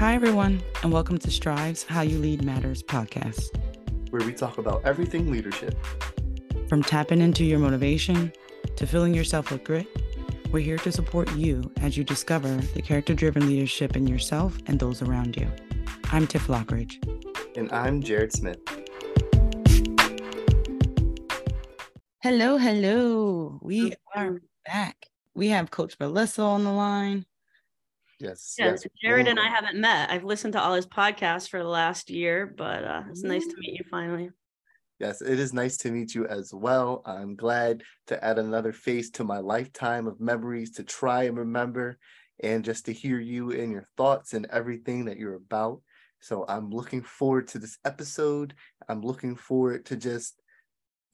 Hi, everyone, and welcome to Strives How You Lead Matters podcast, where we talk about everything leadership. From tapping into your motivation to filling yourself with grit, we're here to support you as you discover the character driven leadership in yourself and those around you. I'm Tiff Lockridge. And I'm Jared Smith. Hello, hello. We are back. We have Coach Melissa on the line. Yes. Yeah, yes. Jared and I haven't met. I've listened to all his podcasts for the last year, but uh, it's nice to meet you finally. Yes, it is nice to meet you as well. I'm glad to add another face to my lifetime of memories to try and remember and just to hear you and your thoughts and everything that you're about. So I'm looking forward to this episode. I'm looking forward to just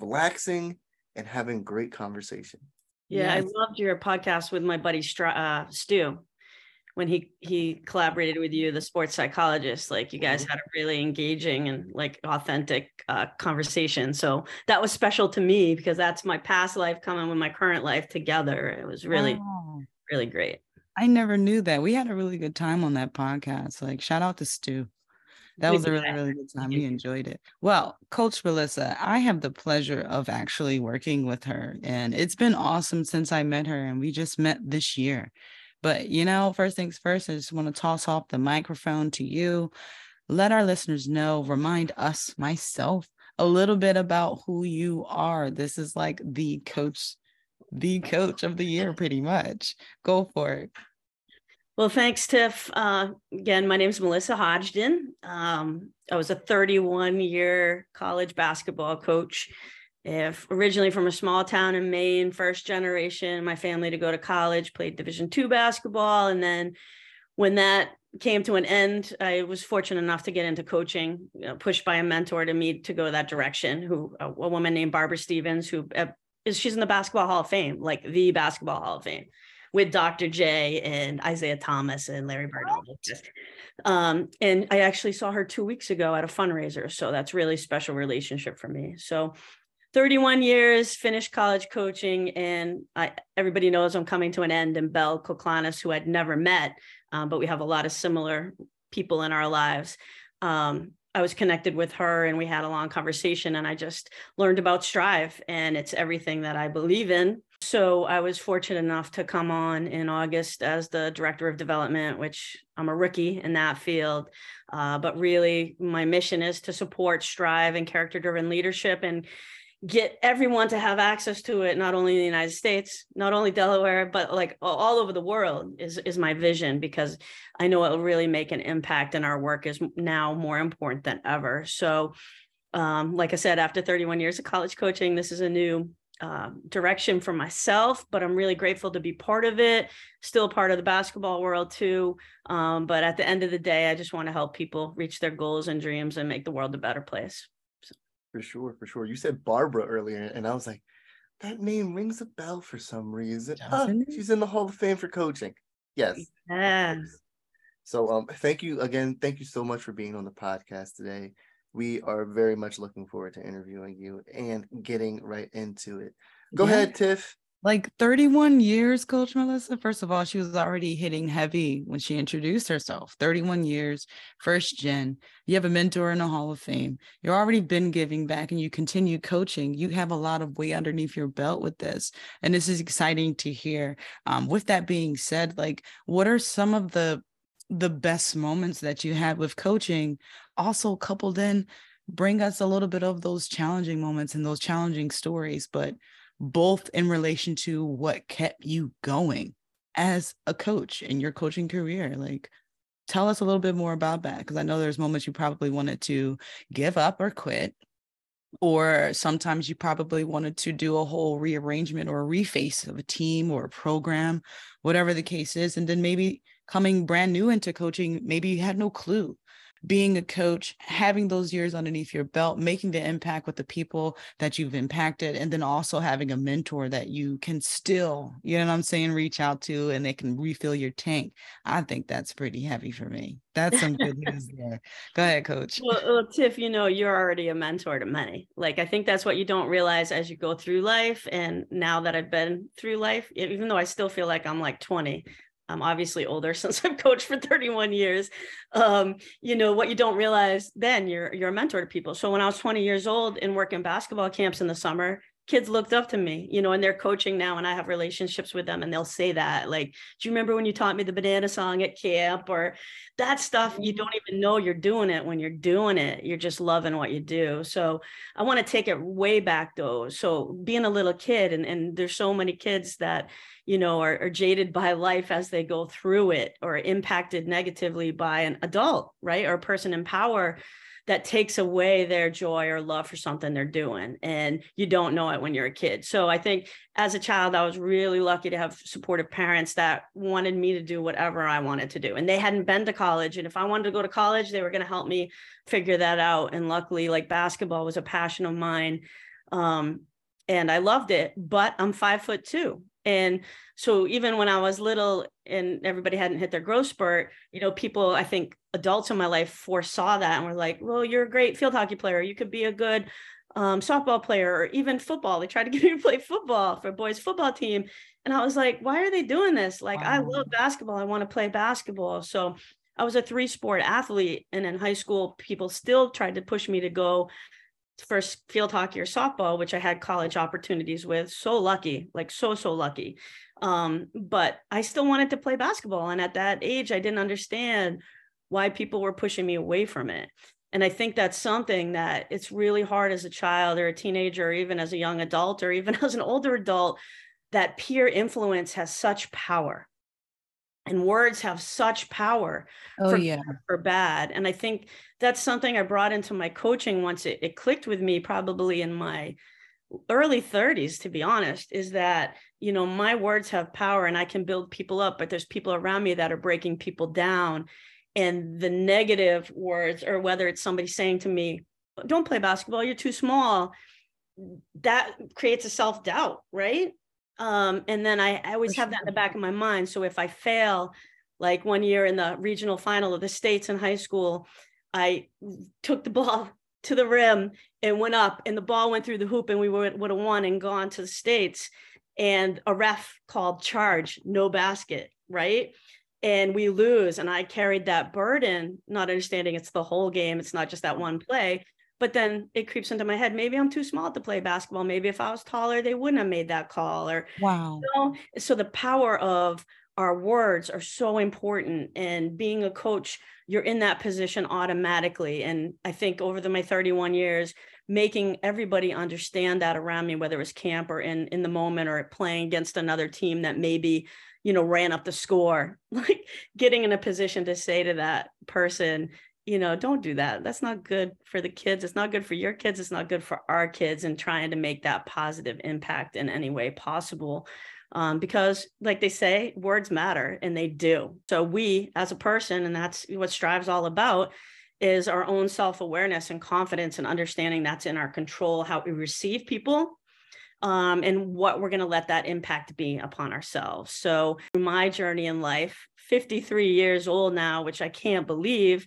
relaxing and having great conversation. Yeah, yes. I loved your podcast with my buddy uh, Stu when he he collaborated with you, the sports psychologist. Like you guys mm-hmm. had a really engaging and like authentic uh, conversation. So that was special to me because that's my past life coming with my current life together. It was really oh. really great. I never knew that. We had a really good time on that podcast. Like shout out to Stu. That was a really, really good time. We enjoyed it. Well, Coach Melissa, I have the pleasure of actually working with her, and it's been awesome since I met her, and we just met this year. But, you know, first things first, I just want to toss off the microphone to you. Let our listeners know, remind us, myself, a little bit about who you are. This is like the coach, the coach of the year, pretty much. Go for it. Well, thanks, Tiff. Uh, again, my name is Melissa Hodgden. Um, I was a 31 year college basketball coach. If originally from a small town in Maine, first generation, my family to go to college, played Division two basketball, and then when that came to an end, I was fortunate enough to get into coaching, you know, pushed by a mentor to me to go that direction. Who a, a woman named Barbara Stevens, who uh, is she's in the Basketball Hall of Fame, like the Basketball Hall of Fame with Dr. J and Isiah Thomas and Larry Bird. Um, and I actually saw her two weeks ago at a fundraiser. So that's really special relationship for me. So 31 years, finished college coaching, and I, everybody knows I'm coming to an end. And Belle Koklanis, who I'd never met, um, but we have a lot of similar people in our lives. Um, I was connected with her and we had a long conversation and I just learned about Strive and it's everything that I believe in. So I was fortunate enough to come on in August as the director of development, which I'm a rookie in that field. Uh, but really, my mission is to support Strive and character driven leadership and get everyone to have access to it not only in the united states not only delaware but like all over the world is is my vision because i know it will really make an impact and our work is now more important than ever. So um, like i said after 31 years of college coaching this is a new uh, direction for myself but i'm really grateful to be part of it still part of the basketball world too. Um, but at the end of the day i just want to help people reach their goals and dreams and make the world a better place for sure, for sure. You said Barbara earlier, and I was like, that name rings a bell for some reason. Oh, she's in the Hall of Fame for coaching. Yes. Yes. So um thank you again. Thank you so much for being on the podcast today. We are very much looking forward to interviewing you and getting right into it. Go yeah. ahead, Tiff like 31 years, Coach Melissa. First of all, she was already hitting heavy when she introduced herself. 31 years, first gen. You have a mentor in the Hall of Fame. You've already been giving back and you continue coaching. You have a lot of weight underneath your belt with this. And this is exciting to hear. Um, with that being said, like, what are some of the the best moments that you had with coaching? Also coupled in, bring us a little bit of those challenging moments and those challenging stories, but both in relation to what kept you going as a coach in your coaching career. Like, tell us a little bit more about that because I know there's moments you probably wanted to give up or quit. Or sometimes you probably wanted to do a whole rearrangement or reface of a team or a program, whatever the case is. And then maybe coming brand new into coaching, maybe you had no clue being a coach, having those years underneath your belt, making the impact with the people that you've impacted, and then also having a mentor that you can still, you know what I'm saying, reach out to and they can refill your tank. I think that's pretty heavy for me. That's some good news there. Go ahead, coach. Well, well, Tiff, you know, you're already a mentor to many. Like, I think that's what you don't realize as you go through life. And now that I've been through life, even though I still feel like I'm like 20, I'm obviously older since I've coached for 31 years. Um, you know, what you don't realize then you're you're a mentor to people. So when I was 20 years old and working basketball camps in the summer, kids looked up to me, you know, and they're coaching now and I have relationships with them and they'll say that like, do you remember when you taught me the banana song at camp or that stuff you mm-hmm. don't even know you're doing it when you're doing it. You're just loving what you do. So I want to take it way back though. So being a little kid and, and there's so many kids that, you know, are, are jaded by life as they go through it or impacted negatively by an adult, right? Or a person in power that takes away their joy or love for something they're doing and you don't know it when you're a kid. So i think as a child i was really lucky to have supportive parents that wanted me to do whatever i wanted to do and they hadn't been to college and if i wanted to go to college they were going to help me figure that out and luckily like basketball was a passion of mine um, and i loved it but i'm five foot two and so even when I was little and everybody hadn't hit their growth spurt, you know, people, I think adults in my life foresaw that and were like, well, you're a great field hockey player. You could be a good um, softball player or even football. They tried to get me to play football for boys football team. And I was like, why are they doing this? Like, wow. I love basketball. I want to play basketball. So I was a three sport athlete. And in high school, people still tried to push me to go first field hockey or softball, which I had college opportunities with. So lucky, like so, so lucky. Um, but I still wanted to play basketball. And at that age, I didn't understand why people were pushing me away from it. And I think that's something that it's really hard as a child or a teenager, or even as a young adult, or even as an older adult, that peer influence has such power and words have such power oh for, yeah. for bad and i think that's something i brought into my coaching once it, it clicked with me probably in my early 30s to be honest is that you know my words have power and i can build people up but there's people around me that are breaking people down and the negative words or whether it's somebody saying to me don't play basketball you're too small that creates a self-doubt right um, and then I, I always have that in the back of my mind. So if I fail, like one year in the regional final of the states in high school, I took the ball to the rim and went up, and the ball went through the hoop, and we would, would have won and gone to the states. And a ref called charge, no basket, right? And we lose. And I carried that burden, not understanding it's the whole game, it's not just that one play but then it creeps into my head maybe i'm too small to play basketball maybe if i was taller they wouldn't have made that call or wow you know? so the power of our words are so important and being a coach you're in that position automatically and i think over the my 31 years making everybody understand that around me whether it was camp or in in the moment or playing against another team that maybe you know ran up the score like getting in a position to say to that person you know, don't do that. That's not good for the kids. It's not good for your kids. It's not good for our kids and trying to make that positive impact in any way possible. Um, because, like they say, words matter and they do. So, we as a person, and that's what Strive's all about, is our own self awareness and confidence and understanding that's in our control, how we receive people. Um, and what we're going to let that impact be upon ourselves. So, my journey in life, 53 years old now, which I can't believe,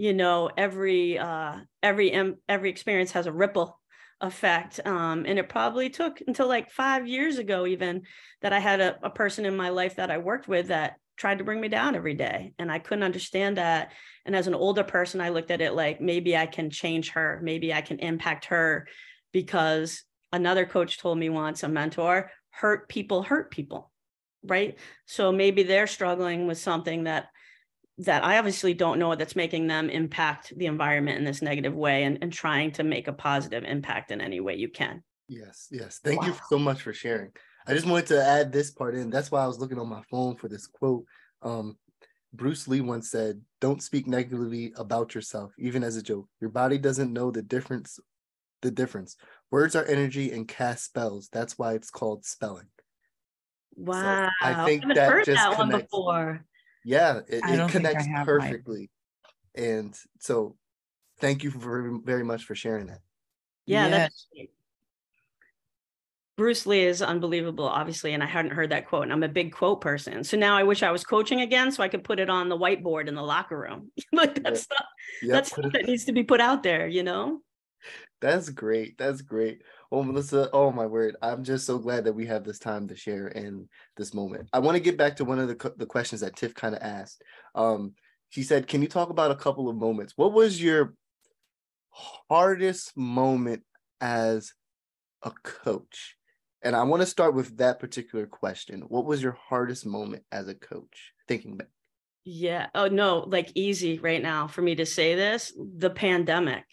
you know every uh every every experience has a ripple effect um and it probably took until like five years ago even that i had a, a person in my life that i worked with that tried to bring me down every day and i couldn't understand that and as an older person i looked at it like maybe i can change her maybe i can impact her because another coach told me once a mentor hurt people hurt people right? So maybe they're struggling with something that that I obviously don't know that's making them impact the environment in this negative way and, and trying to make a positive impact in any way you can. Yes, yes. Thank wow. you so much for sharing. I just wanted to add this part in. That's why I was looking on my phone for this quote. Um, Bruce Lee once said, Don't speak negatively about yourself, even as a joke. Your body doesn't know the difference. The difference. Words are energy and cast spells. That's why it's called spelling. Wow. So I think I that just that connects. before yeah it, it connects perfectly my... and so thank you for very much for sharing that yeah yes. that's Bruce Lee is unbelievable, obviously, and I hadn't heard that quote. And I'm a big quote person, so now I wish I was coaching again, so I could put it on the whiteboard in the locker room. like that's stuff, yep. that's stuff that needs to be put out there, you know. That's great. That's great. Well, Melissa, oh my word. I'm just so glad that we have this time to share in this moment. I want to get back to one of the, the questions that Tiff kind of asked. Um, she said, Can you talk about a couple of moments? What was your hardest moment as a coach? And I want to start with that particular question. What was your hardest moment as a coach? Thinking back. Yeah. Oh, no, like easy right now for me to say this the pandemic.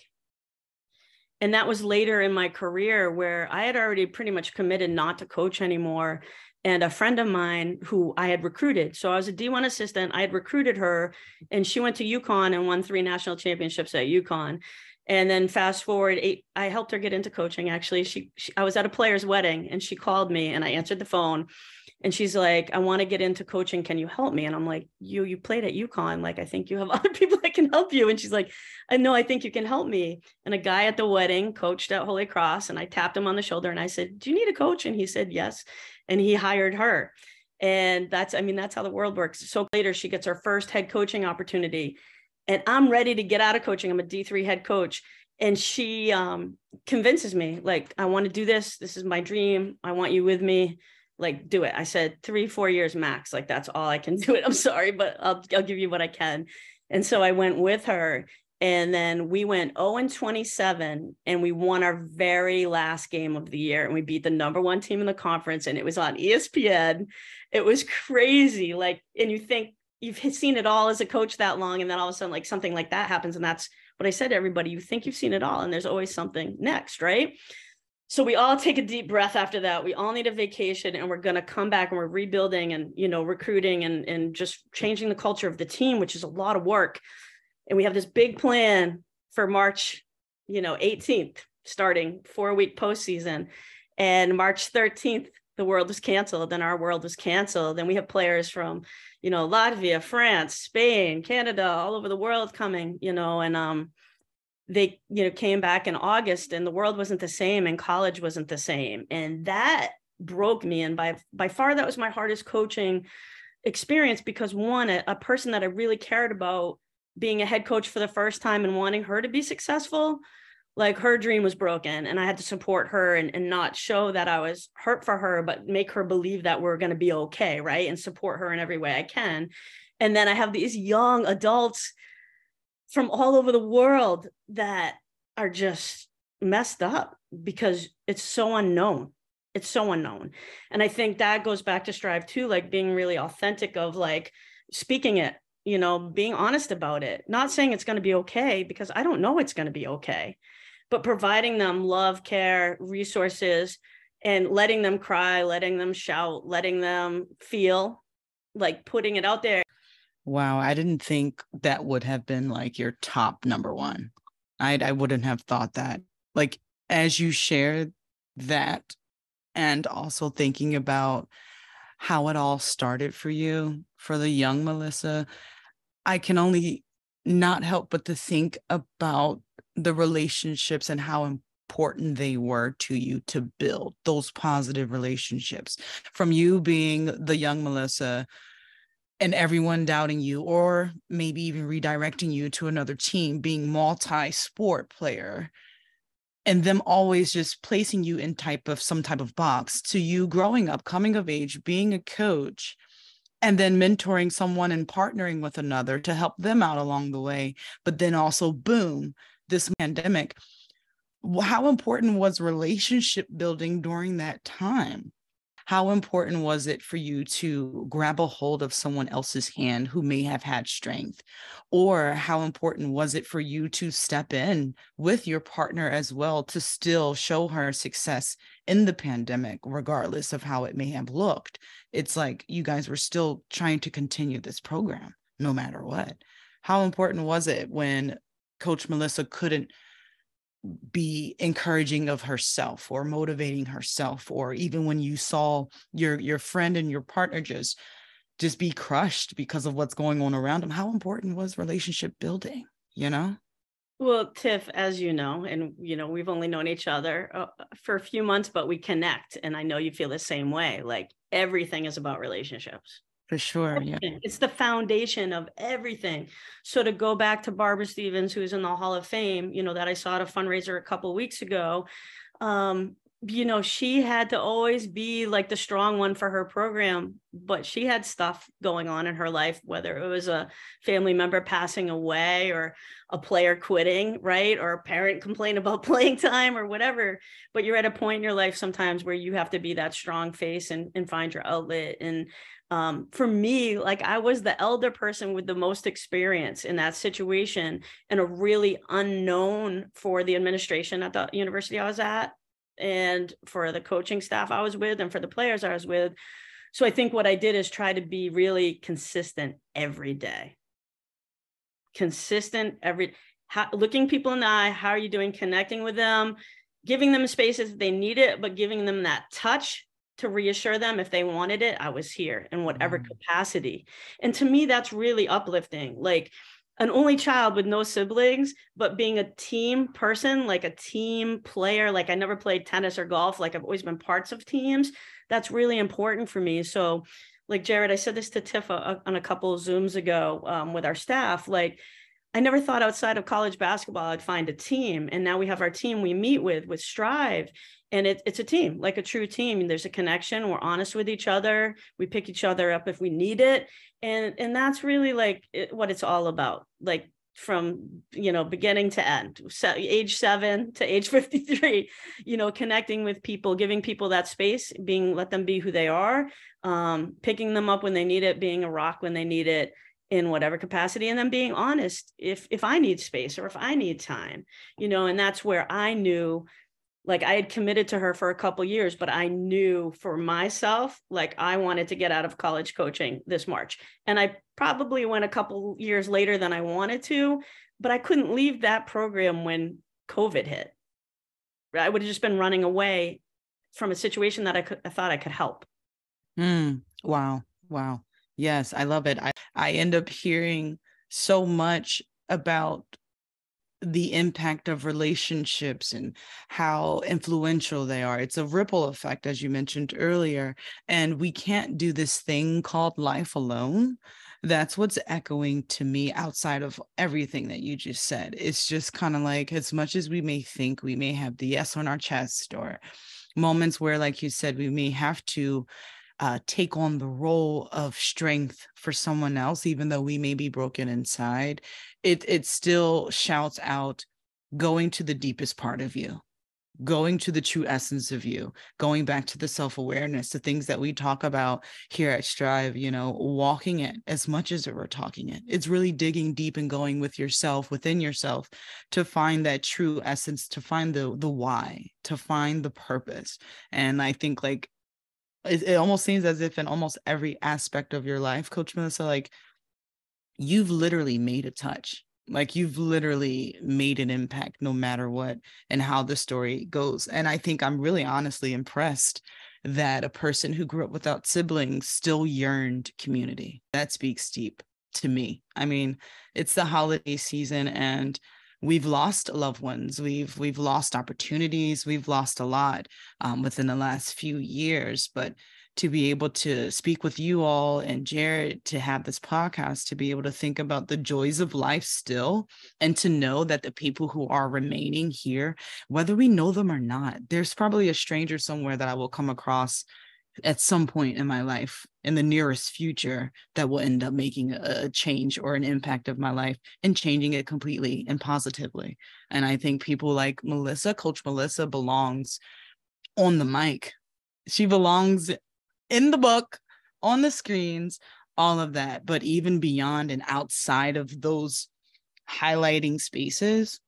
And that was later in my career where I had already pretty much committed not to coach anymore. And a friend of mine who I had recruited, so I was a D1 assistant, I had recruited her and she went to UConn and won three national championships at UConn. And then fast forward, eight, I helped her get into coaching. Actually, she, she I was at a player's wedding and she called me and I answered the phone. And she's like i want to get into coaching. Can you help me? And i'm like you you played at UConn. Like i think you have other people that can help you. And she's like i know i think you can help me. And a guy at the wedding coached at holy cross and i tapped him on the shoulder and i said do you need a coach? And he said yes. And he hired her. And that's i mean that's how the world works. So later she gets her first head coaching opportunity and i'm ready to get out of coaching i'm a d3 head coach and she um, convinces me like i want to do this this is my dream i want you with me like do it. I said three, four years max. Like that's all I can do it. I'm sorry, but I'll I'll give you what I can. And so I went with her. And then we went 0 and 27 and we won our very last game of the year. And we beat the number one team in the conference. And it was on ESPN. It was crazy. Like, and you think you've seen it all as a coach that long. And then all of a sudden, like something like that happens. And that's what I said to everybody. You think you've seen it all. And there's always something next, right? so we all take a deep breath after that we all need a vacation and we're going to come back and we're rebuilding and you know recruiting and and just changing the culture of the team which is a lot of work and we have this big plan for march you know 18th starting four week postseason and march 13th the world was canceled and our world was canceled. And we have players from you know latvia france spain canada all over the world coming you know and um they you know came back in august and the world wasn't the same and college wasn't the same. And that broke me. And by by far that was my hardest coaching experience because one a, a person that i really cared about being a head coach for the first time and wanting her to be successful like her dream was broken and i had to support her and, and not show that i was hurt for her but make her believe that we're going to be okay right and support her in every way i can. And then i have these young adults from all over the world that are just messed up because it's so unknown. It's so unknown. And i think that goes back to strive too like being really authentic of like speaking it you know being honest about it. Not saying it's going to be okay because i don't know it's going to be okay but providing them love care resources and letting them cry letting them shout letting them feel like putting it out there Wow, I didn't think that would have been like your top number one. I I wouldn't have thought that. Like as you shared that and also thinking about how it all started for you, for the young Melissa, I can only not help but to think about the relationships and how important they were to you to build those positive relationships from you being the young Melissa and everyone doubting you or maybe even redirecting you to another team being multi-sport player and them always just placing you in type of some type of box to you growing up coming of age being a coach and then mentoring someone and partnering with another to help them out along the way but then also boom this pandemic how important was relationship building during that time how important was it for you to grab a hold of someone else's hand who may have had strength? Or how important was it for you to step in with your partner as well to still show her success in the pandemic, regardless of how it may have looked? It's like you guys were still trying to continue this program no matter what. How important was it when Coach Melissa couldn't? be encouraging of herself or motivating herself or even when you saw your your friend and your partner just just be crushed because of what's going on around them how important was relationship building you know well tiff as you know and you know we've only known each other uh, for a few months but we connect and i know you feel the same way like everything is about relationships for sure yeah it's the foundation of everything so to go back to barbara stevens who's in the hall of fame you know that i saw at a fundraiser a couple weeks ago um, you know, she had to always be like the strong one for her program, but she had stuff going on in her life, whether it was a family member passing away or a player quitting, right? Or a parent complain about playing time or whatever. But you're at a point in your life sometimes where you have to be that strong face and, and find your outlet. And um, for me, like I was the elder person with the most experience in that situation and a really unknown for the administration at the university I was at and for the coaching staff I was with and for the players I was with. So I think what I did is try to be really consistent every day. Consistent every how, looking people in the eye, how are you doing connecting with them, giving them spaces they need it, but giving them that touch to reassure them if they wanted it, I was here in whatever mm-hmm. capacity. And to me, that's really uplifting. Like an only child with no siblings, but being a team person, like a team player, like I never played tennis or golf, like I've always been parts of teams. That's really important for me. So, like Jared, I said this to Tiff on a couple of Zooms ago um, with our staff. Like, I never thought outside of college basketball I'd find a team. And now we have our team we meet with with Strive. And it, it's a team, like a true team. There's a connection. We're honest with each other. We pick each other up if we need it and and that's really like it, what it's all about like from you know beginning to end so age 7 to age 53 you know connecting with people giving people that space being let them be who they are um, picking them up when they need it being a rock when they need it in whatever capacity and then being honest if if i need space or if i need time you know and that's where i knew like I had committed to her for a couple years, but I knew for myself, like I wanted to get out of college coaching this March. And I probably went a couple years later than I wanted to, but I couldn't leave that program when COVID hit. I would have just been running away from a situation that I could I thought I could help. Mm, wow. Wow. Yes, I love it. I, I end up hearing so much about the impact of relationships and how influential they are. It's a ripple effect, as you mentioned earlier. And we can't do this thing called life alone. That's what's echoing to me outside of everything that you just said. It's just kind of like, as much as we may think we may have the yes on our chest or moments where, like you said, we may have to uh, take on the role of strength for someone else, even though we may be broken inside, it it still shouts out going to the deepest part of you going to the true essence of you going back to the self-awareness the things that we talk about here at strive you know walking it as much as we're talking it. It's really digging deep and going with yourself within yourself to find that true essence to find the the why to find the purpose. And i think like it, it almost seems as if in almost every aspect of your life, Coach Melissa, like you've literally made a touch. Like you've literally made an impact no matter what and how the story goes. And I think I'm really honestly impressed that a person who grew up without siblings still yearned community. That speaks deep to me. I mean, it's the holiday season and we've lost loved ones we've we've lost opportunities we've lost a lot um, within the last few years but to be able to speak with you all and Jared to have this podcast to be able to think about the joys of life still and to know that the people who are remaining here whether we know them or not there's probably a stranger somewhere that I will come across at some point in my life in the nearest future that will end up making a change or an impact of my life and changing it completely and positively. And I think people like Melissa, Coach Melissa, belongs on the mic. She belongs in the book, on the screens, all of that. But even beyond and outside of those highlighting spaces,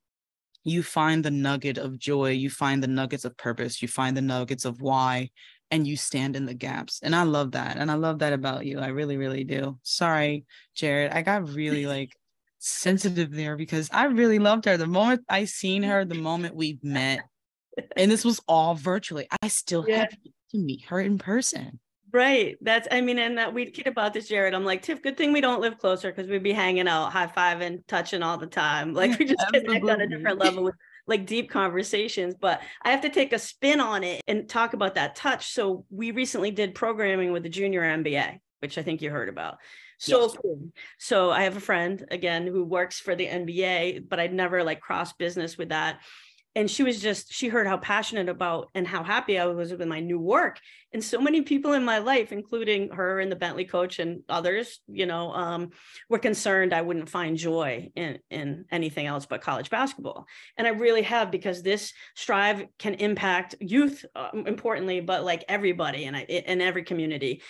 you find the nugget of joy, you find the nuggets of purpose, you find the nuggets of why, and you stand in the gaps. And I love that. And I love that about you. I really, really do. Sorry, Jared. I got really like sensitive there because I really loved her. The moment I seen her, the moment we met, and this was all virtually, I still yeah. had to meet her in person. Right. That's, I mean, and that we kid about this, Jared. I'm like, Tiff, good thing we don't live closer because we'd be hanging out, high fiving, touching all the time. Like we just connect on a different level with like deep conversations, but I have to take a spin on it and talk about that touch. So we recently did programming with the junior NBA, which I think you heard about. So yes. cool. So I have a friend again who works for the NBA, but I'd never like cross business with that. And she was just she heard how passionate about and how happy i was with my new work. And so many people in my life including her and the bentley coach and others you know um, were concerned i wouldn't find joy in in anything else but college basketball. And i really have because this strive can impact youth uh, importantly but like everybody and I in every community.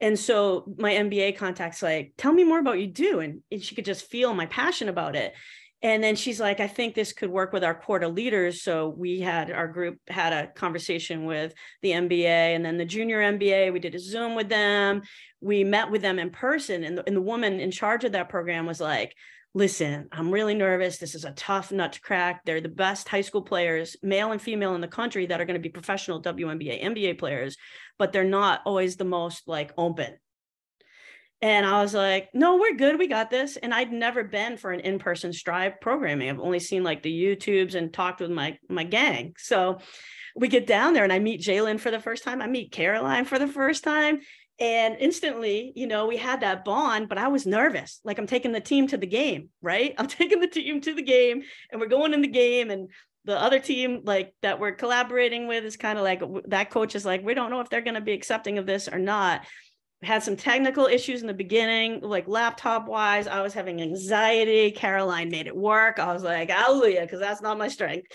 And so my NBA contacts like tell me more about you do and, and she could just feel my passion about it and then she's like i think this could work with our quarter leaders. So we had our group had a conversation with the NBA and then the junior NBA we did a zoom with them. We met with them in person and the, and the woman in charge of that program was like listen i'm really nervous. This is a tough nut to crack. They're the best high school players male and female in the country that are going to be professional WNBA NBA players but they're not always the most like open and I was like, no, we're good. We got this. And I'd never been for an in-person strive programming. I've only seen like the YouTubes and talked with my my gang. So we get down there and I meet Jalen for the first time. I meet Caroline for the first time. And instantly, you know, we had that bond, but I was nervous. Like I'm taking the team to the game, right? I'm taking the team to the game and we're going in the game and the other team like that we're collaborating with is kind of like that coach is like we don't know if they're going to be accepting of this or not had some technical issues in the beginning, like laptop wise. I was having anxiety. Caroline made it work. I was like, hallelujah, because that's not my strength.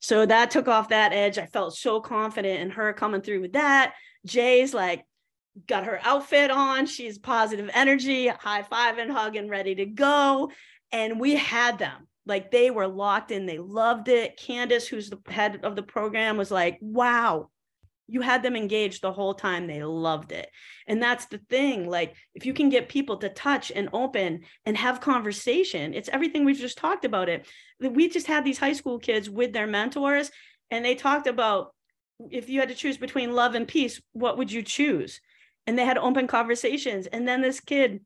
So that took off that edge. I felt so confident in her coming through with that. Jay's like, got her outfit on. She's positive energy, high five and hug and ready to go. And we had them. Like they were locked in. They loved it. Candace, who's the head of the program, was like, wow, you had them engaged the whole time they loved it. And that's the thing like if you can get people to touch and open and have conversation it's everything we've just talked about it. We just had these high school kids with their mentors and they talked about if you had to choose between love and peace what would you choose? And they had open conversations. And then this kid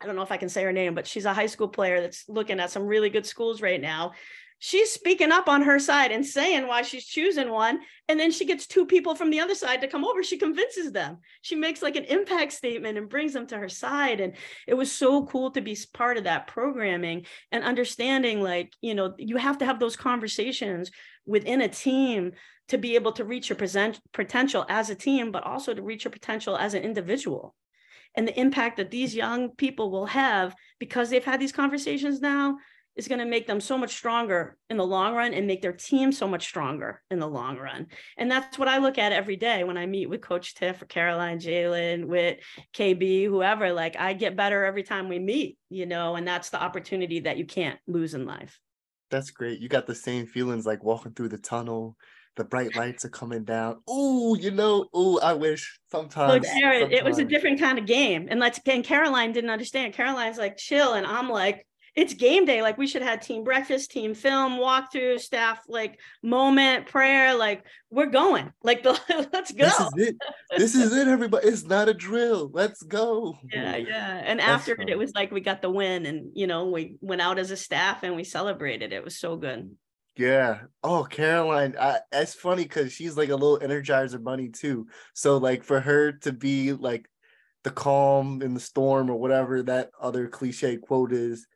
I don't know if I can say her name, but she's a high school player that's looking at some really good schools right now she's speaking up on her side and saying why she's choosing one and then she gets two people from the other side to come over. She convinces them. She makes like an impact statement and brings them to her side and it was so cool to be part of that programming and understanding like you know you have to have those conversations within a team to be able to reach your present potential as a team but also to reach your potential as an individual. And the impact that these young people will have because they've had these conversations now is going to make them so much stronger in the long run and make their team so much stronger in the long run. And that's what I look at every day when I meet with Coach Tiff or Caroline, Jalen, with KB, whoever. Like I get better every time we meet, you know, and that's the opportunity that you can't lose in life. That's great. You got the same feelings like walking through the tunnel. The bright lights are coming down. Oh, you know, oh, I wish sometimes, Jared, sometimes. it was a different kind of game. And let's and Caroline didn't understand. Caroline's like chill, and I'm like, it's game day. Like we should have team breakfast, team film, walkthrough, staff like moment, prayer. Like we're going. Like the let's go. This is it. This is it, everybody. It's not a drill. Let's go. Yeah, yeah. And That's after fun. it, it was like we got the win, and you know we went out as a staff and we celebrated. It was so good. Yeah. Oh, Caroline. I, it's funny because she's like a little energizer bunny too. So like for her to be like the calm in the storm or whatever that other cliche quote is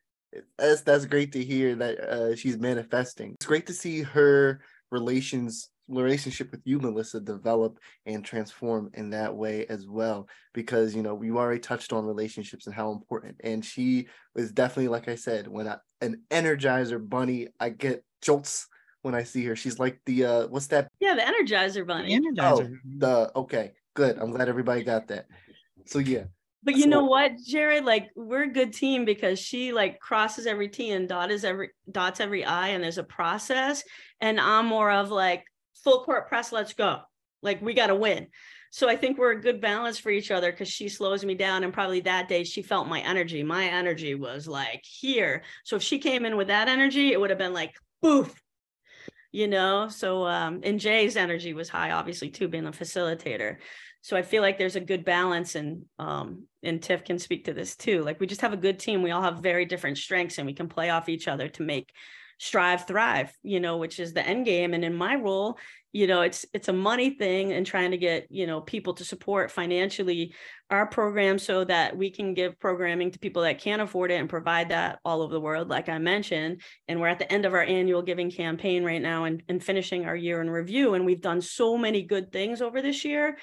that's that's great to hear that uh, she's manifesting. It's great to see her relations relationship with you, Melissa, develop and transform in that way as well. Because you know we already touched on relationships and how important, and she was definitely, like I said, when I, an energizer bunny, I get jolts when I see her. She's like the uh, what's that? Yeah, the Energizer bunny. The Energizer. Oh, the okay, good. I'm glad everybody got that. So yeah, but you know what, Jared? Like we're a good team because she like crosses every T and dots every dots every I, and there's a process. And I'm more of like full court press, let's go. Like we got to win. So I think we're a good balance for each other because she slows me down. And probably that day she felt my energy. My energy was like here. So if she came in with that energy, it would have been like boof, you know. So um, and Jay's energy was high, obviously, too, being a facilitator so I feel like there's a good balance and um and Tiff can speak to this too. Like we just have a good team. We all have very different strengths and we can play off each other to make strive thrive you know which is the end game and in my role you know it's it's a money thing and trying to get you know people to support financially our program so that we can give programming to people that can't afford it and provide that all over the world like i mentioned and we're at the end of our annual giving campaign right now and, and finishing our year in review and we've done so many good things over this year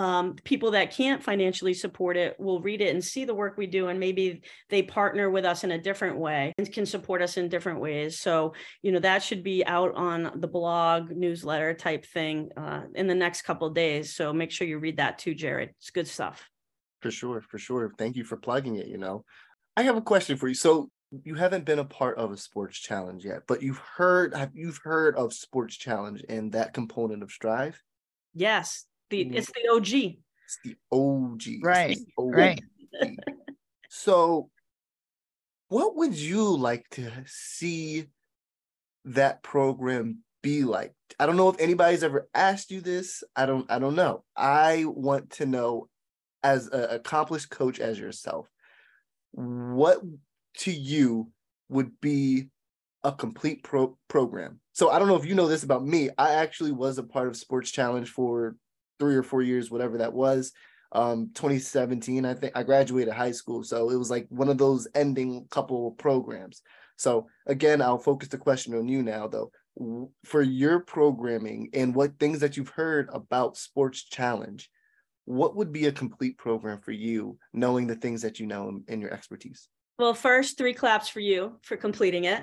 um, people that can't financially support it will read it and see the work we do and maybe they partner with us in a different way and can support us in different ways. So you know that should be out on the blog newsletter type thing uh, in the next couple days. So make sure you read that too jared. It's good stuff. For sure for sure. Thank you for plugging it you know. I have a question for you. So you haven't been a part of a sports challenge yet but you've heard you've heard of sports challenge and that component of strive? Yes the mm-hmm. it's the OG. It's the OG. Right. The OG. Right. so what would you like to see that program be like? I don't know if anybody's ever asked you this. I don't I don't know. I want to know as an accomplished coach as yourself, what to you would be a complete pro- program. So I don't know if you know this about me. I actually was a part of Sports Challenge for three or four years, whatever that was. Um, 2017, I think I graduated high school. So it was like one of those ending couple programs. So again, I'll focus the question on you now though. For your programming and what things that you've heard about Sports Challenge, what would be a complete program for you, knowing the things that you know in your expertise? Well, first, three claps for you for completing it.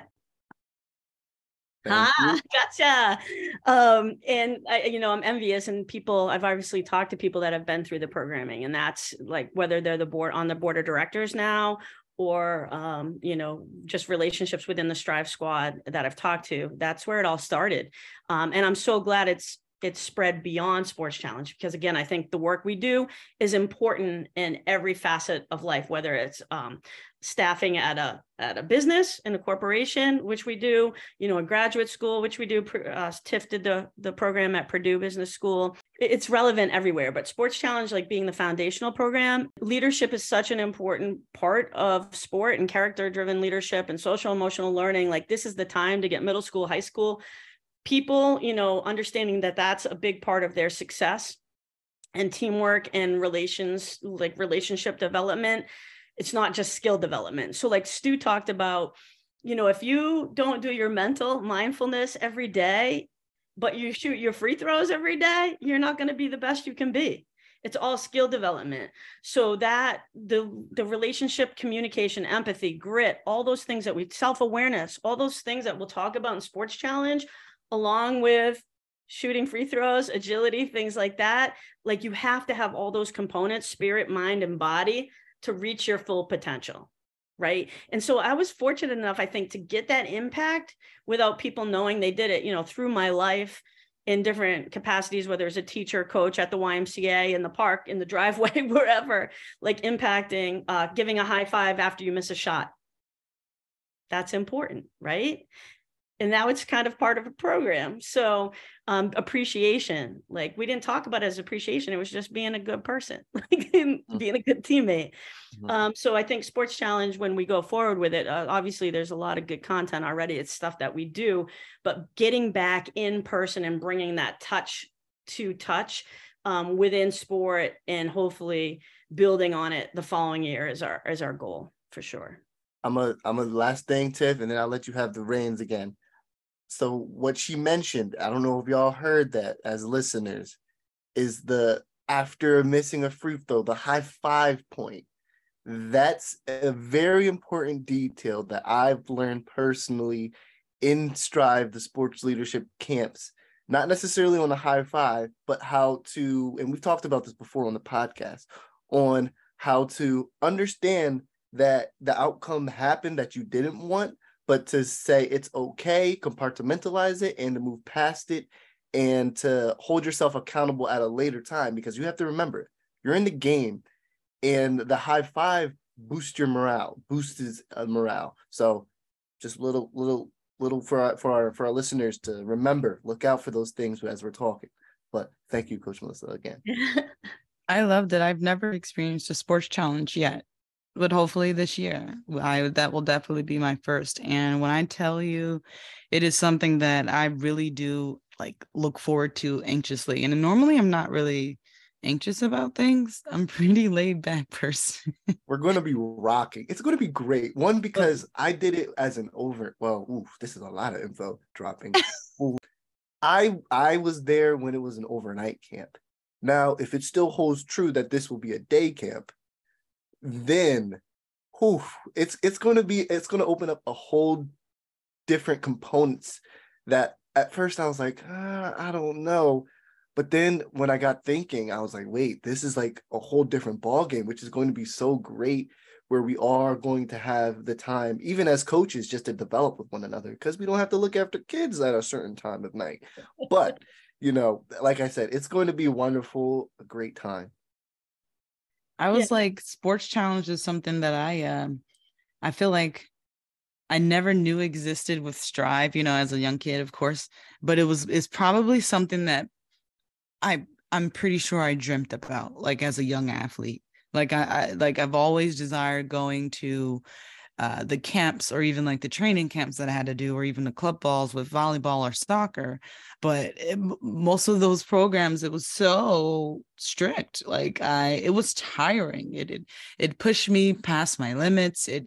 Ah, gotcha. Um, and I, you know, I'm envious, and people. I've obviously talked to people that have been through the programming, and that's like whether they're the board on the board of directors now, or um, you know, just relationships within the Strive Squad that I've talked to. That's where it all started, um, and I'm so glad it's it's spread beyond sports challenge because again i think the work we do is important in every facet of life whether it's um, staffing at a at a business in a corporation which we do you know a graduate school which we do uh, tiff did the the program at purdue business school. It's relevant everywhere but sports challenge like being the foundational program leadership is such an important part of sport and character driven leadership and social emotional learning. Like this is the time to get middle school high school people you know understanding that that's a big part of their success and teamwork and relations like relationship development it's not just skill development. So like Stu talked about, you know, if you don't do your mental mindfulness every day, but you shoot your free throws every day, you're not going to be the best you can be. It's all skill development. So that the the relationship, communication, empathy, grit, all those things that we self-awareness, all those things that we'll talk about in sports challenge along with shooting free throws, agility, things like that. Like you have to have all those components, spirit, mind and body to reach your full potential right and so i was fortunate enough i think to get that impact without people knowing they did it you know through my life in different capacities whether it's a teacher coach at the ymca in the park in the driveway wherever like impacting uh, giving a high five after you miss a shot that's important right and now it's kind of part of a program so um, appreciation like we didn't talk about it as appreciation it was just being a good person like mm-hmm. being a good teammate mm-hmm. um, so i think sports challenge when we go forward with it uh, obviously there's a lot of good content already it's stuff that we do but getting back in person and bringing that touch to touch um, within sport and hopefully building on it the following year is our is our goal for sure i'm a i'm a last thing tiff and then i'll let you have the reins again so what she mentioned, I don't know if y'all heard that as listeners, is the after missing a free throw, the high five point. That's a very important detail that I've learned personally in Strive, the sports leadership camps. Not necessarily on the high five, but how to, and we've talked about this before on the podcast, on how to understand that the outcome happened that you didn't want, but to say it's okay, compartmentalize it, and to move past it, and to hold yourself accountable at a later time because you have to remember you're in the game, and the high five boosts your morale, boosts uh, morale. So, just little, little, little for our, for our for our listeners to remember, look out for those things as we're talking. But thank you, Coach Melissa, again. I love that I've never experienced a sports challenge yet but hopefully this year i that will definitely be my first. And when i tell you it is something that i really do like look forward to anxiously. And normally i'm not really anxious about things. I'm pretty laid back person. We're going to be rocking. It's going to be great. One because i did it as an over well ooh, this is a lot of info dropping. I i was there when it was an overnight camp. Now if it still holds true that this will be a day camp then whew, it's it's going to be it's going to open up a whole different components that at first I was like uh, I don't know. But then when I got thinking I was like wait this is like a whole different ball game which is going to be so great where we are going to have the time even as coaches just to develop with one another because we don't have to look after kids at a certain time of night. But you know like I said it's going to be wonderful a great time I was yeah. like, sports challenge is something that I um I feel like I never knew existed with Strive, you know, as a young kid, of course, but it was it's probably something that I I'm pretty sure I dreamt about like as a young athlete. Like I, I like I've always desired going to uh, the camps or even like the training camps that I had to do, or even the club balls with volleyball or soccer. But it, most of those programs, it was so strict. Like I, it was tiring. It, it it pushed me past my limits. It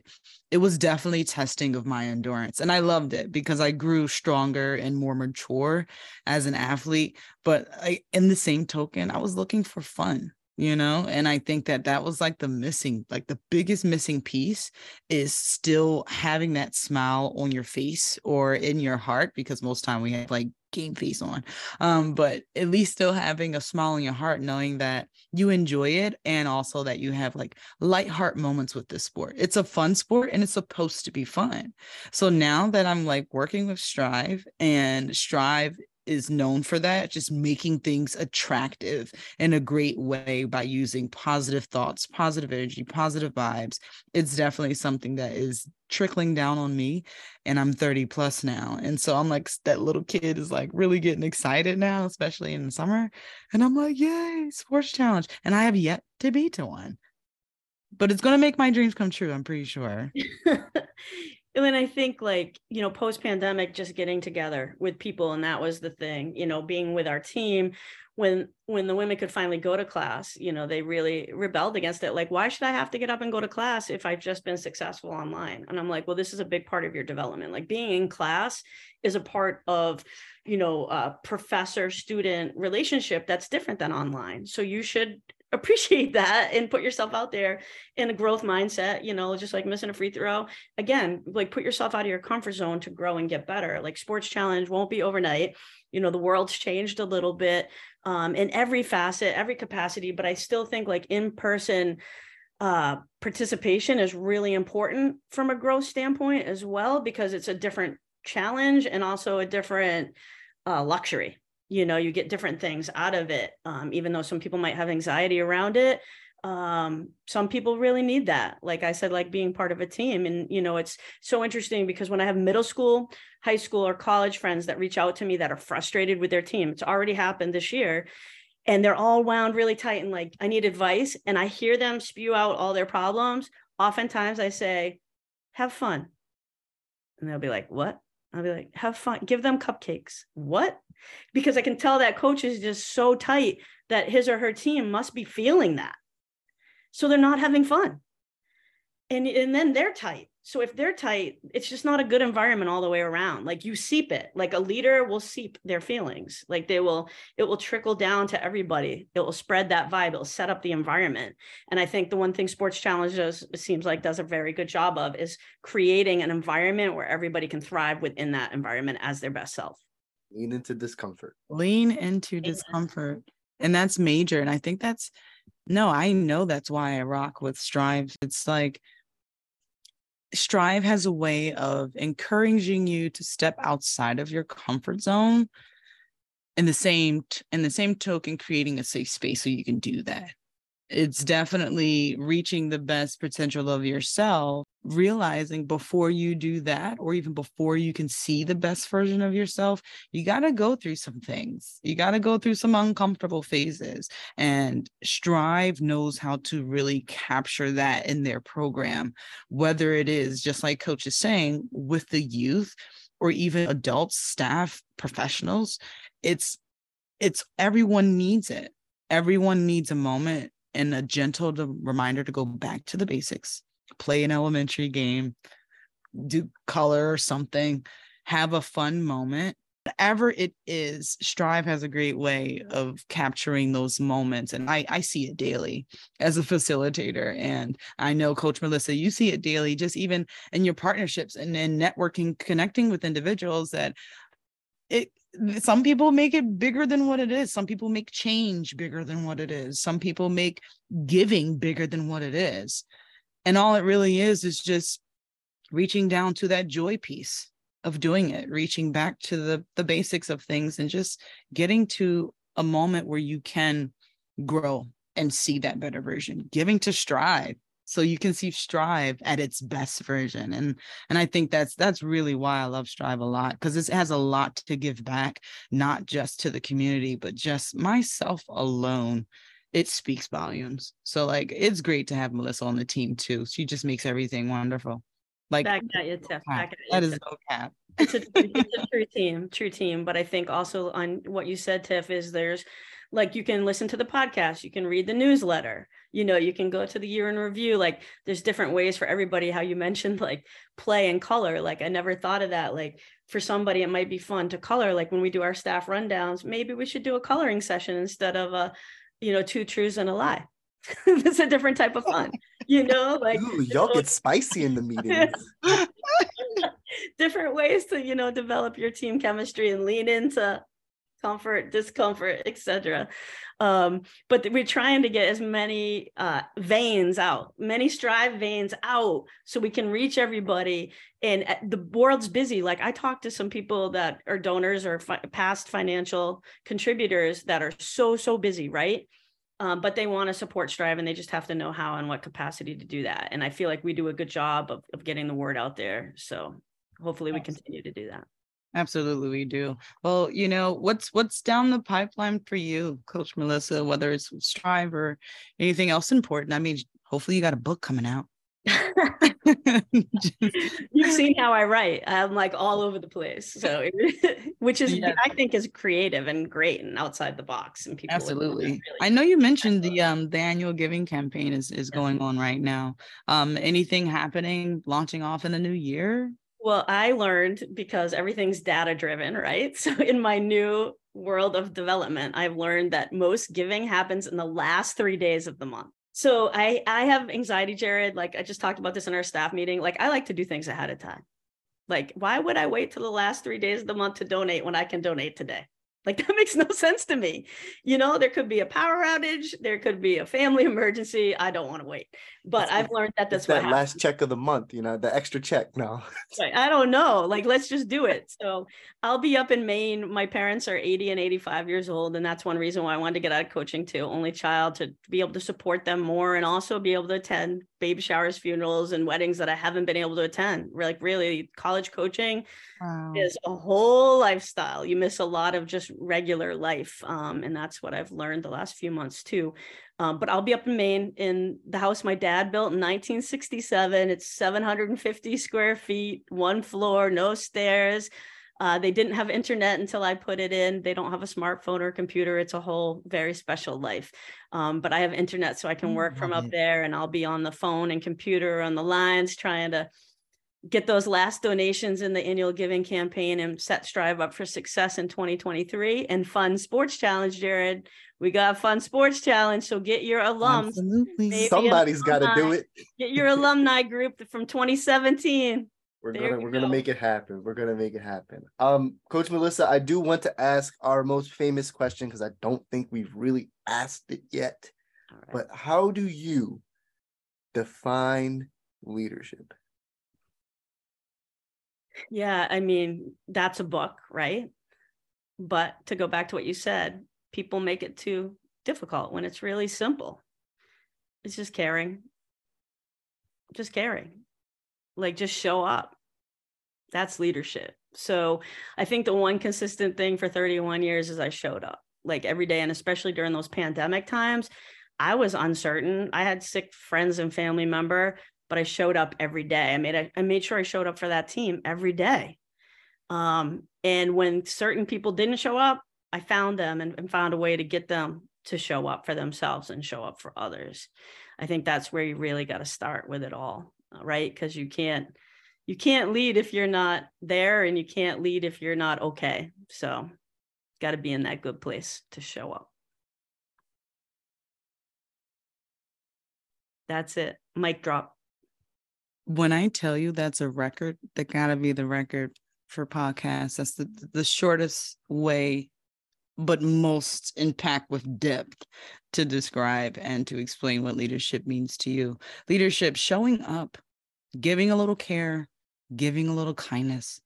it was definitely testing of my endurance, and I loved it because I grew stronger and more mature as an athlete. But I, in the same token, I was looking for fun you know and i think that that was like the missing like the biggest missing piece is still having that smile on your face or in your heart because most time we have like game face on um but at least still having a smile in your heart knowing that you enjoy it and also that you have like light heart moments with this sport. It's a fun sport and it's supposed to be fun. So now that i'm like working with strive and strive is known for that, just making things attractive in a great way by using positive thoughts, positive energy, positive vibes. It's definitely something that is trickling down on me. And I'm 30 plus now. And so I'm like, that little kid is like really getting excited now, especially in the summer. And I'm like, yay, sports challenge. And I have yet to be to one. But it's going to make my dreams come true, I'm pretty sure. and I think like, you know, post pandemic, just getting together with people. And that was the thing, you know, being with our team when when the women could finally go to class, you know, they really rebelled against it. Like, why should I have to get up and go to class if I've just been successful online? And I'm like, well, this is a big part of your development. Like being in class is a part of, you know, a professor student relationship that's different than online. So you should appreciate that and put yourself out there in a growth mindset you know just like missing a free throw. Again like put yourself out of your comfort zone to grow and get better. Like sports challenge won't be overnight. You know the world's changed a little bit um, in every facet every capacity but i still think like in person uh, participation is really important from a growth standpoint as well because it's a different challenge and also a different uh, luxury you know you get different things out of it um, even though some people might have anxiety around it um, some people really need that. Like i said like being part of a team. And you know it's so interesting because when i have middle school high school or college friends that reach out to me that are frustrated with their team it's already happened this year and they're all wound really tight and like i need advice and i hear them spew out all their problems oftentimes i say have fun. And they'll be like what I'll be like, have fun, give them cupcakes. What? Because I can tell that coach is just so tight that his or her team must be feeling that. So they're not having fun. And, and then they're tight. So if they're tight, it's just not a good environment all the way around. Like you seep it. Like a leader will seep their feelings. Like they will, it will trickle down to everybody. It will spread that vibe. It'll set up the environment. And I think the one thing Sports Challenge does seems like does a very good job of is creating an environment where everybody can thrive within that environment as their best self. Lean into discomfort. Lean into discomfort. And that's major. And I think that's no, I know that's why I rock with Strive. It's like Strive has a way of encouraging you to step outside of your comfort zone in the same in the same token creating a safe space so you can do that. It's definitely reaching the best potential of yourself realizing before you do that or even before you can see the best version of yourself you got to go through some things. You got to go through some uncomfortable phases and strive knows how to really capture that in their program whether it is just like coach is saying with the youth or even adults staff professionals it's it's everyone needs it. Everyone needs a moment and a gentle reminder to go back to the basics, play an elementary game, do color or something, have a fun moment. Whatever it is, Strive has a great way of capturing those moments. And I, I see it daily as a facilitator. And I know Coach Melissa, you see it daily, just even in your partnerships and in networking, connecting with individuals that it some people make it bigger than what it is. Some people make change bigger than what it is. Some people make giving bigger than what it is. And all it really is is just reaching down to that joy piece of doing it, reaching back to the the basics of things and just getting to a moment where you can grow and see that better version. Giving to strive so you can see strive at its best version and and i think that's that's really why i love strive a lot because it has a lot to give back not just to the community but just myself alone it speaks volumes so like it's great to have melissa on the team too she just makes everything wonderful like back at you, Tiff. Back at you, that is no cap it's a, it's a true team true team but i think also on what you said tiff is there's like you can listen to the podcast you can read the newsletter you know you can go to the year in review like there's different ways for everybody how you mentioned like play and color like i never thought of that like for somebody it might be fun to color like when we do our staff rundowns maybe we should do a coloring session instead of a you know two truths and a lie. It's a different type of fun you know like Ooh, y'all get spicy in the meetings. Different ways to you know develop your team chemistry and lean into comfort, discomfort, etc. Um, but we're trying to get as many uh, veins out, many strive veins out, so we can reach everybody. And uh, the world's busy. Like I talked to some people that are donors or fi- past financial contributors that are so so busy, right? Um, but they want to support Strive and they just have to know how and what capacity to do that. And I feel like we do a good job of, of getting the word out there. So hopefully we continue to do that. Absolutely, we do. Well, you know, what's what's down the pipeline for you, Coach Melissa, whether it's Strive or anything else important? I mean, hopefully you got a book coming out. You've seen how I write. I'm like all over the place. So, which is yeah. I think is creative and great and outside the box. And people absolutely. Really I know you mentioned the um the annual giving campaign is is going on right now. Um, anything happening launching off in the new year? Well, I learned because everything's data driven, right? So in my new world of development, I've learned that most giving happens in the last 3 days of the month. So I I have anxiety, Jared, like I just talked about this in our staff meeting. Like I like to do things ahead of time. Like why would I wait till the last 3 days of the month to donate when I can donate today? Like that makes no sense to me. You know, there could be a power outage, there could be a family emergency. I don't want to wait. But it's, I've learned that that's that last check of the month, you know, the extra check. No. right. I don't know. Like let's just do it. So I'll be up in Maine. My parents are 80 and 85 years old. And that's one reason why I wanted to get out of coaching too. Only child to be able to support them more and also be able to attend baby showers, funerals, and weddings that I haven't been able to attend. Like really college coaching wow. is a whole lifestyle. You miss a lot of just regular life. Um, and that's what I've learned the last few months too. Um, but I'll be up in Maine in the house my dad built in 1967. It's 750 square feet, one floor, no stairs. Uh, they didn't have internet until I put it in. They don't have a smartphone or computer. It's a whole very special life. Um, but I have internet so I can work from up there and I'll be on the phone and computer on the lines trying to get those last donations in the annual giving campaign and set Strive up for success in 2023 and fun sports challenge, Jared. We got fun sports challenge. So get your alums. Absolutely. Somebody's got to do it. Get your alumni group from 2017. We're gonna we're go. gonna make it happen. We're gonna make it happen. Um, Coach Melissa, I do want to ask our most famous question because I don't think we've really asked it yet. Right. But how do you define leadership? Yeah, I mean, that's a book, right? But to go back to what you said, people make it too difficult when it's really simple. it's just caring. Just caring. Like just show up. That's leadership. So I think the one consistent thing for 31 years is I showed up like every day. And especially during those pandemic times, I was uncertain. I had sick friends and family member, but I showed up every day. I made a, I made sure I showed up for that team every day. Um, and when certain people didn't show up, I found them and, and found a way to get them to show up for themselves and show up for others. I think that's where you really got to start with it all, uh, right? Because you can't you can't lead if you're not there and you can't lead if you're not okay. So got to be in that good place to show up. That's it. Mic drop. When I tell you that's a record, that got to be the record for podcasts. That's the, the shortest way, but most impact with depth to describe and to explain what leadership means to you. Leadership showing up, giving a little care, giving a little kindness.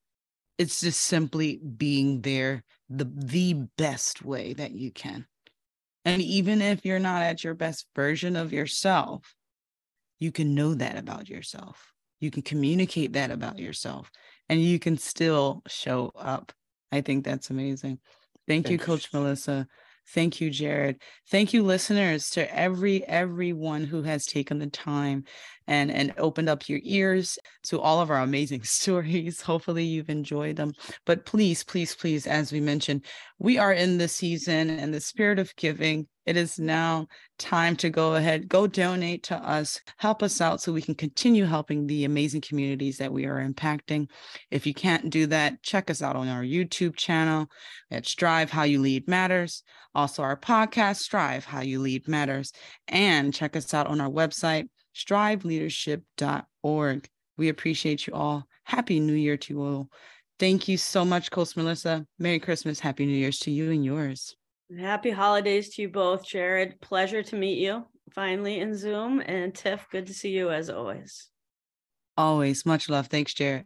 It's just simply being there the the best way that you can. And even if you're not at your best version of yourself, you can know that about yourself. You can communicate that about yourself and you can still show up. I think that's amazing. Thank, Thank you, Coach Melissa. Thank you, Jared. Thank you, listeners, to every everyone who has taken the time and and opened up your ears to all of our amazing stories. Hopefully, you've enjoyed them. But please, please, please, as we mentioned, we are in the season and the spirit of giving it is now time to go ahead, go donate to us, help us out so we can continue helping the amazing communities that we are impacting. If you can't do that, check us out on our YouTube channel at Strive How You Lead Matters. Also, our podcast, Strive How You Lead Matters. And check us out on our website, striveleadership.org. We appreciate you all. Happy New Year to you all. Thank you so much, Coach Melissa. Merry Christmas. Happy New Year's to you and yours. Happy holidays to you both, Jared. Pleasure to meet you finally in Zoom. And Tiff, good to see you as always. Always. Much love. Thanks, Jared.